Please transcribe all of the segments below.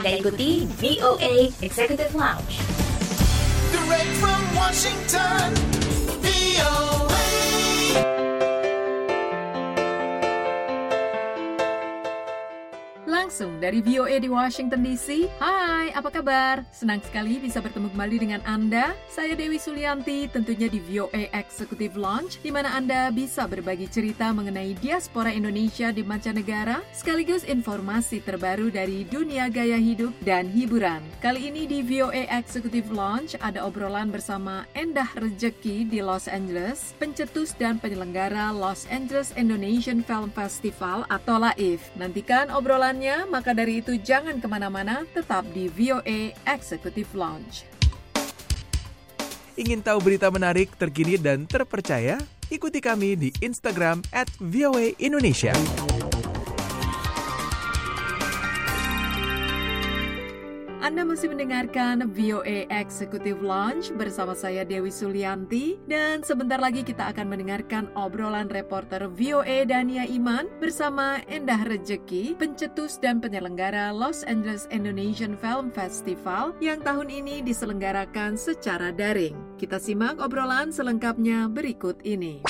Anda ikuti VOA Executive Lounge. Direct from Washington, dari VOA di Washington DC. Hai, apa kabar? Senang sekali bisa bertemu kembali dengan Anda. Saya Dewi Sulianti, tentunya di VOA Executive Launch, di mana Anda bisa berbagi cerita mengenai diaspora Indonesia di mancanegara, sekaligus informasi terbaru dari dunia gaya hidup dan hiburan. Kali ini di VOA Executive Launch ada obrolan bersama Endah Rejeki di Los Angeles, pencetus dan penyelenggara Los Angeles Indonesian Film Festival atau LAIF. Nantikan obrolannya, maka dari itu jangan ke mana-mana, tetap di VOA Executive Launch. Ingin tahu berita menarik, terkini, dan terpercaya? Ikuti kami di Instagram at VOA Indonesia. Anda masih mendengarkan VOA Executive Launch bersama saya Dewi Sulianti dan sebentar lagi kita akan mendengarkan obrolan reporter VOA Dania Iman bersama Endah Rejeki, pencetus dan penyelenggara Los Angeles Indonesian Film Festival yang tahun ini diselenggarakan secara daring. Kita simak obrolan selengkapnya berikut ini.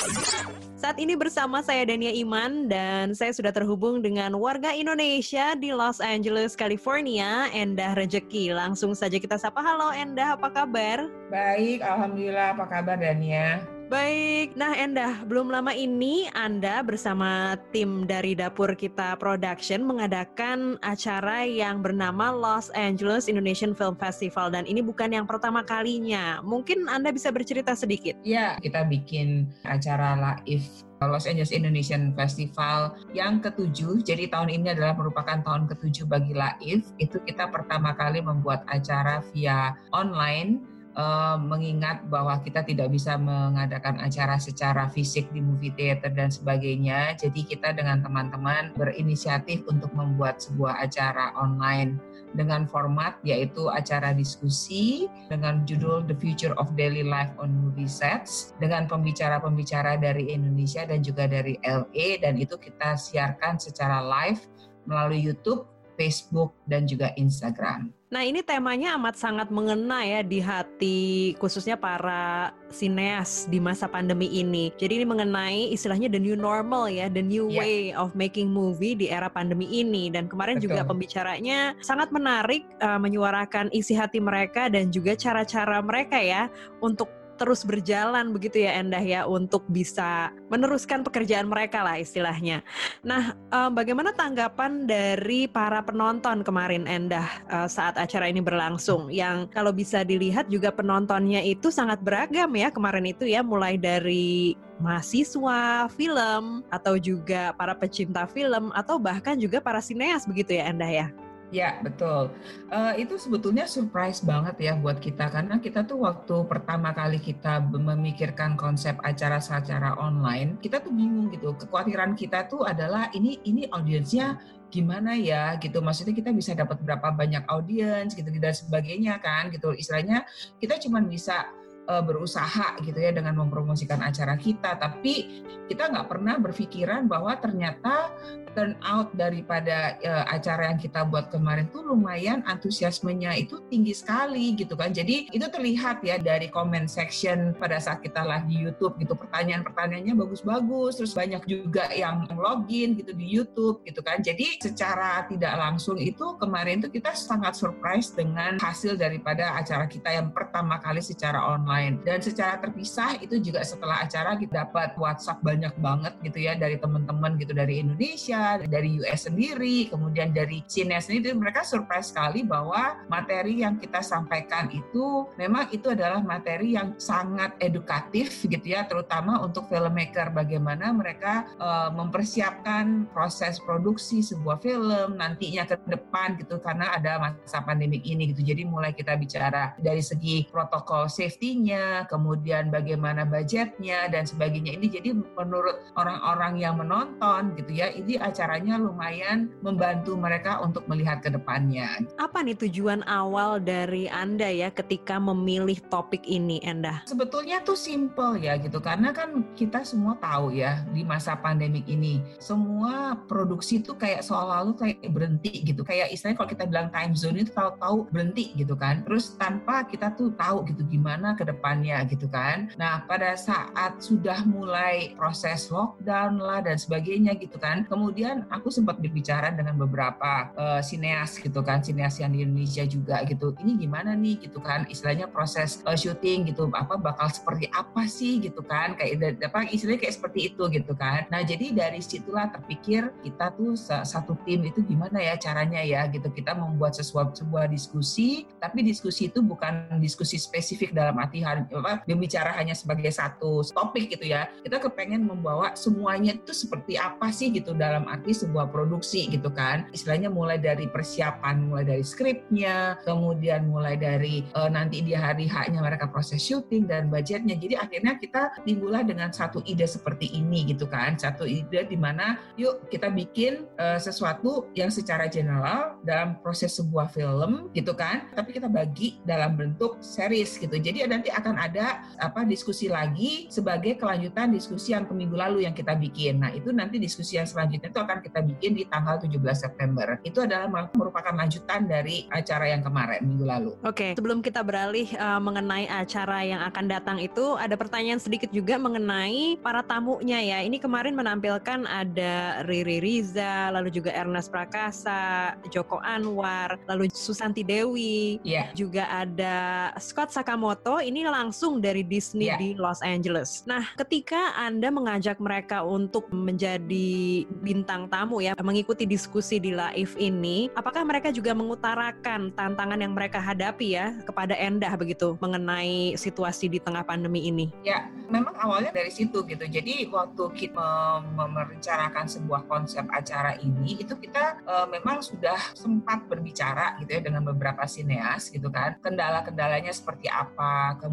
Saat ini bersama saya Dania Iman dan saya sudah terhubung dengan warga Indonesia di Los Angeles, California, Endah Rejeki. Langsung saja kita sapa. Halo Endah, apa kabar? Baik, Alhamdulillah. Apa kabar Dania? Baik, nah Endah, belum lama ini Anda bersama tim dari Dapur Kita Production mengadakan acara yang bernama Los Angeles Indonesian Film Festival dan ini bukan yang pertama kalinya. Mungkin Anda bisa bercerita sedikit. Ya, kita bikin acara live Los Angeles Indonesian Festival yang ketujuh. Jadi tahun ini adalah merupakan tahun ketujuh bagi Laif. Itu kita pertama kali membuat acara via online uh, mengingat bahwa kita tidak bisa mengadakan acara secara fisik di movie theater dan sebagainya. Jadi kita dengan teman-teman berinisiatif untuk membuat sebuah acara online dengan format yaitu acara diskusi dengan judul The Future of Daily Life on Movie Sets dengan pembicara-pembicara dari Indonesia dan juga dari LA dan itu kita siarkan secara live melalui YouTube, Facebook dan juga Instagram. Nah ini temanya amat sangat mengena ya di hati khususnya para sineas di masa pandemi ini. Jadi ini mengenai istilahnya the new normal ya, the new Yeah. way of making movie di era pandemi ini. Dan kemarin juga Betul. pembicaranya sangat menarik uh, menyuarakan isi hati mereka dan juga cara-cara mereka ya untuk terus berjalan begitu ya Endah ya untuk bisa meneruskan pekerjaan mereka lah istilahnya. Nah, eh, bagaimana tanggapan dari para penonton kemarin Endah eh, saat acara ini berlangsung? Yang kalau bisa dilihat juga penontonnya itu sangat beragam ya kemarin itu ya, mulai dari mahasiswa film atau juga para pecinta film atau bahkan juga para sineas begitu ya Endah ya. Ya, betul. Eh, itu sebetulnya surprise banget ya buat kita karena kita tuh waktu pertama kali kita memikirkan konsep acara secara online, kita tuh bingung gitu. Kekhawatiran kita tuh adalah ini ini audiensnya gimana ya gitu. Maksudnya kita bisa dapat berapa banyak audiens gitu dan sebagainya kan gitu. Istilahnya kita cuma bisa eh, berusaha gitu ya dengan mempromosikan acara kita, tapi kita nggak pernah berpikiran bahwa ternyata turn out daripada eh, acara yang kita buat kemarin tuh lumayan antusiasmenya itu tinggi sekali gitu kan. Jadi itu terlihat ya dari comment section pada saat kita live di YouTube gitu. Pertanyaan-pertanyaannya bagus-bagus, terus banyak juga yang login gitu di YouTube gitu kan. Jadi secara tidak langsung itu kemarin tuh kita sangat surprise dengan hasil daripada acara kita yang pertama kali secara online. Dan secara terpisah itu juga setelah acara kita dapat WhatsApp banyak banget gitu ya dari teman-teman gitu dari Indonesia, dari US sendiri, kemudian dari Cina sendiri. Mereka surprise sekali bahwa materi yang kita sampaikan itu memang itu adalah materi yang sangat edukatif gitu ya, terutama untuk filmmaker. Bagaimana mereka eh, mempersiapkan proses produksi sebuah film nantinya ke depan gitu karena ada masa pandemi ini gitu. Jadi mulai kita bicara dari segi protokol safety lokasinya, kemudian bagaimana budgetnya dan sebagainya. Ini jadi menurut orang-orang yang menonton gitu ya, ini acaranya lumayan membantu mereka untuk melihat ke depannya. Apa nih tujuan awal dari Anda ya ketika memilih topik ini, Endah? Sebetulnya tuh simple ya gitu karena kan kita semua tahu ya di masa pandemik ini semua produksi tuh kayak seolah-olah kayak berhenti gitu kayak istilahnya kalau kita bilang time zone itu tahu-tahu berhenti gitu kan terus tanpa kita tuh tahu gitu gimana ke depannya gitu kan. Nah pada saat sudah mulai proses lockdown lah dan sebagainya gitu kan. Kemudian aku sempat berbicara dengan beberapa uh, sineas gitu kan sineas yang di Indonesia juga gitu. Ini gimana nih gitu kan istilahnya proses uh, syuting gitu apa bakal seperti apa sih gitu kan. Kayak apa istilahnya kayak seperti itu gitu kan. Nah jadi dari situlah terpikir kita tuh satu tim itu gimana ya caranya ya gitu. Kita membuat sesuatu sebuah diskusi tapi diskusi itu bukan diskusi spesifik dalam arti apa berbicara hanya sebagai satu topik gitu ya. Kita kepengen membawa semuanya itu seperti apa sih gitu dalam arti sebuah produksi gitu kan. Istilahnya mulai dari persiapan mulai dari skripnya kemudian mulai dari uh, nanti di hari haknya mereka proses syuting dan budgetnya. Jadi akhirnya kita timbullah dengan satu ide seperti ini gitu kan. Satu ide di mana yuk kita bikin uh, sesuatu yang secara general dalam proses sebuah film gitu kan. Tapi kita bagi dalam bentuk series gitu. Jadi nanti akan ada apa diskusi lagi sebagai kelanjutan diskusi yang minggu lalu yang kita bikin nah itu nanti diskusi yang selanjutnya itu akan kita bikin di tanggal 17 September itu adalah merupakan lanjutan dari acara yang kemarin minggu lalu oke okay. sebelum kita beralih uh, mengenai acara yang akan datang itu ada pertanyaan sedikit juga mengenai para tamunya ya ini kemarin menampilkan ada Riri Riza lalu juga Ernest Prakasa Joko Anwar lalu Susanti Dewi yeah. juga ada Scott Sakamoto ini langsung dari Disney yeah. di Los Angeles. Nah ketika Anda mengajak mereka untuk menjadi bintang tamu ya mengikuti diskusi di live ini apakah mereka juga mengutarakan tantangan yang mereka hadapi ya kepada Endah begitu mengenai situasi di tengah pandemi ini? Ya memang awalnya dari situ gitu. Jadi waktu kita merencanakan sebuah konsep acara ini itu kita uh, memang sudah sempat berbicara gitu ya dengan beberapa sineas gitu kan. Kendala-kendalanya seperti apa kemudian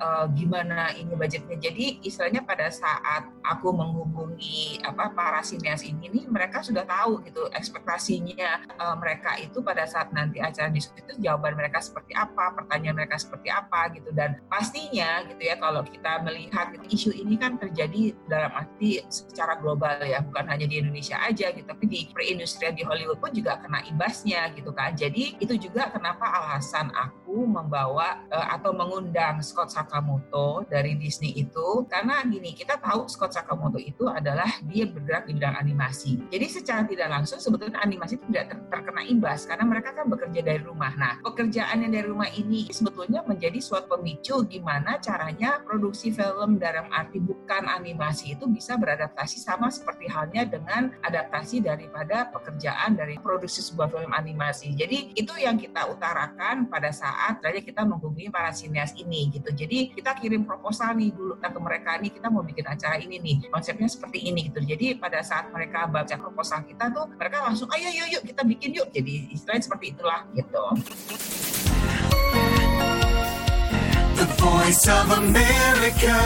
uh, gimana ini budgetnya. Jadi istilahnya pada saat aku menghubungi apa para sineas ini nih mereka sudah tahu gitu ekspektasinya uh, mereka itu pada saat nanti acara diskusi itu jawaban mereka seperti apa pertanyaan mereka seperti apa gitu. Dan pastinya gitu ya kalau kita melihat gitu, isu ini kan terjadi dalam arti secara global ya bukan hanya di Indonesia aja gitu tapi di perindustrian di Hollywood pun juga kena imbasnya gitu kan. Jadi itu juga kenapa alasan aku membawa uh, atau mengundang Scott Sakamoto dari Disney itu. Karena gini kita tahu Scott Sakamoto itu adalah dia bergerak di bidang animasi. Jadi secara tidak langsung sebetulnya animasi itu tidak ter terkena imbas karena mereka kan bekerja dari rumah. Nah pekerjaan yang dari rumah ini sebetulnya menjadi suatu pemicu gimana caranya produksi film dalam arti bukan animasi itu bisa beradaptasi sama seperti halnya dengan adaptasi daripada pekerjaan dari produksi sebuah film animasi. Jadi itu yang kita utarakan pada saat tadi kita menghubungi para sineas ini gitu. Jadi kita kirim proposal nih dulu ke mereka nih kita mau bikin acara ini nih konsepnya seperti ini gitu. Jadi pada saat mereka baca proposal kita tuh mereka langsung ayo yuk yuk kita bikin yuk. Jadi istilahnya seperti itulah gitu. The Voice of America.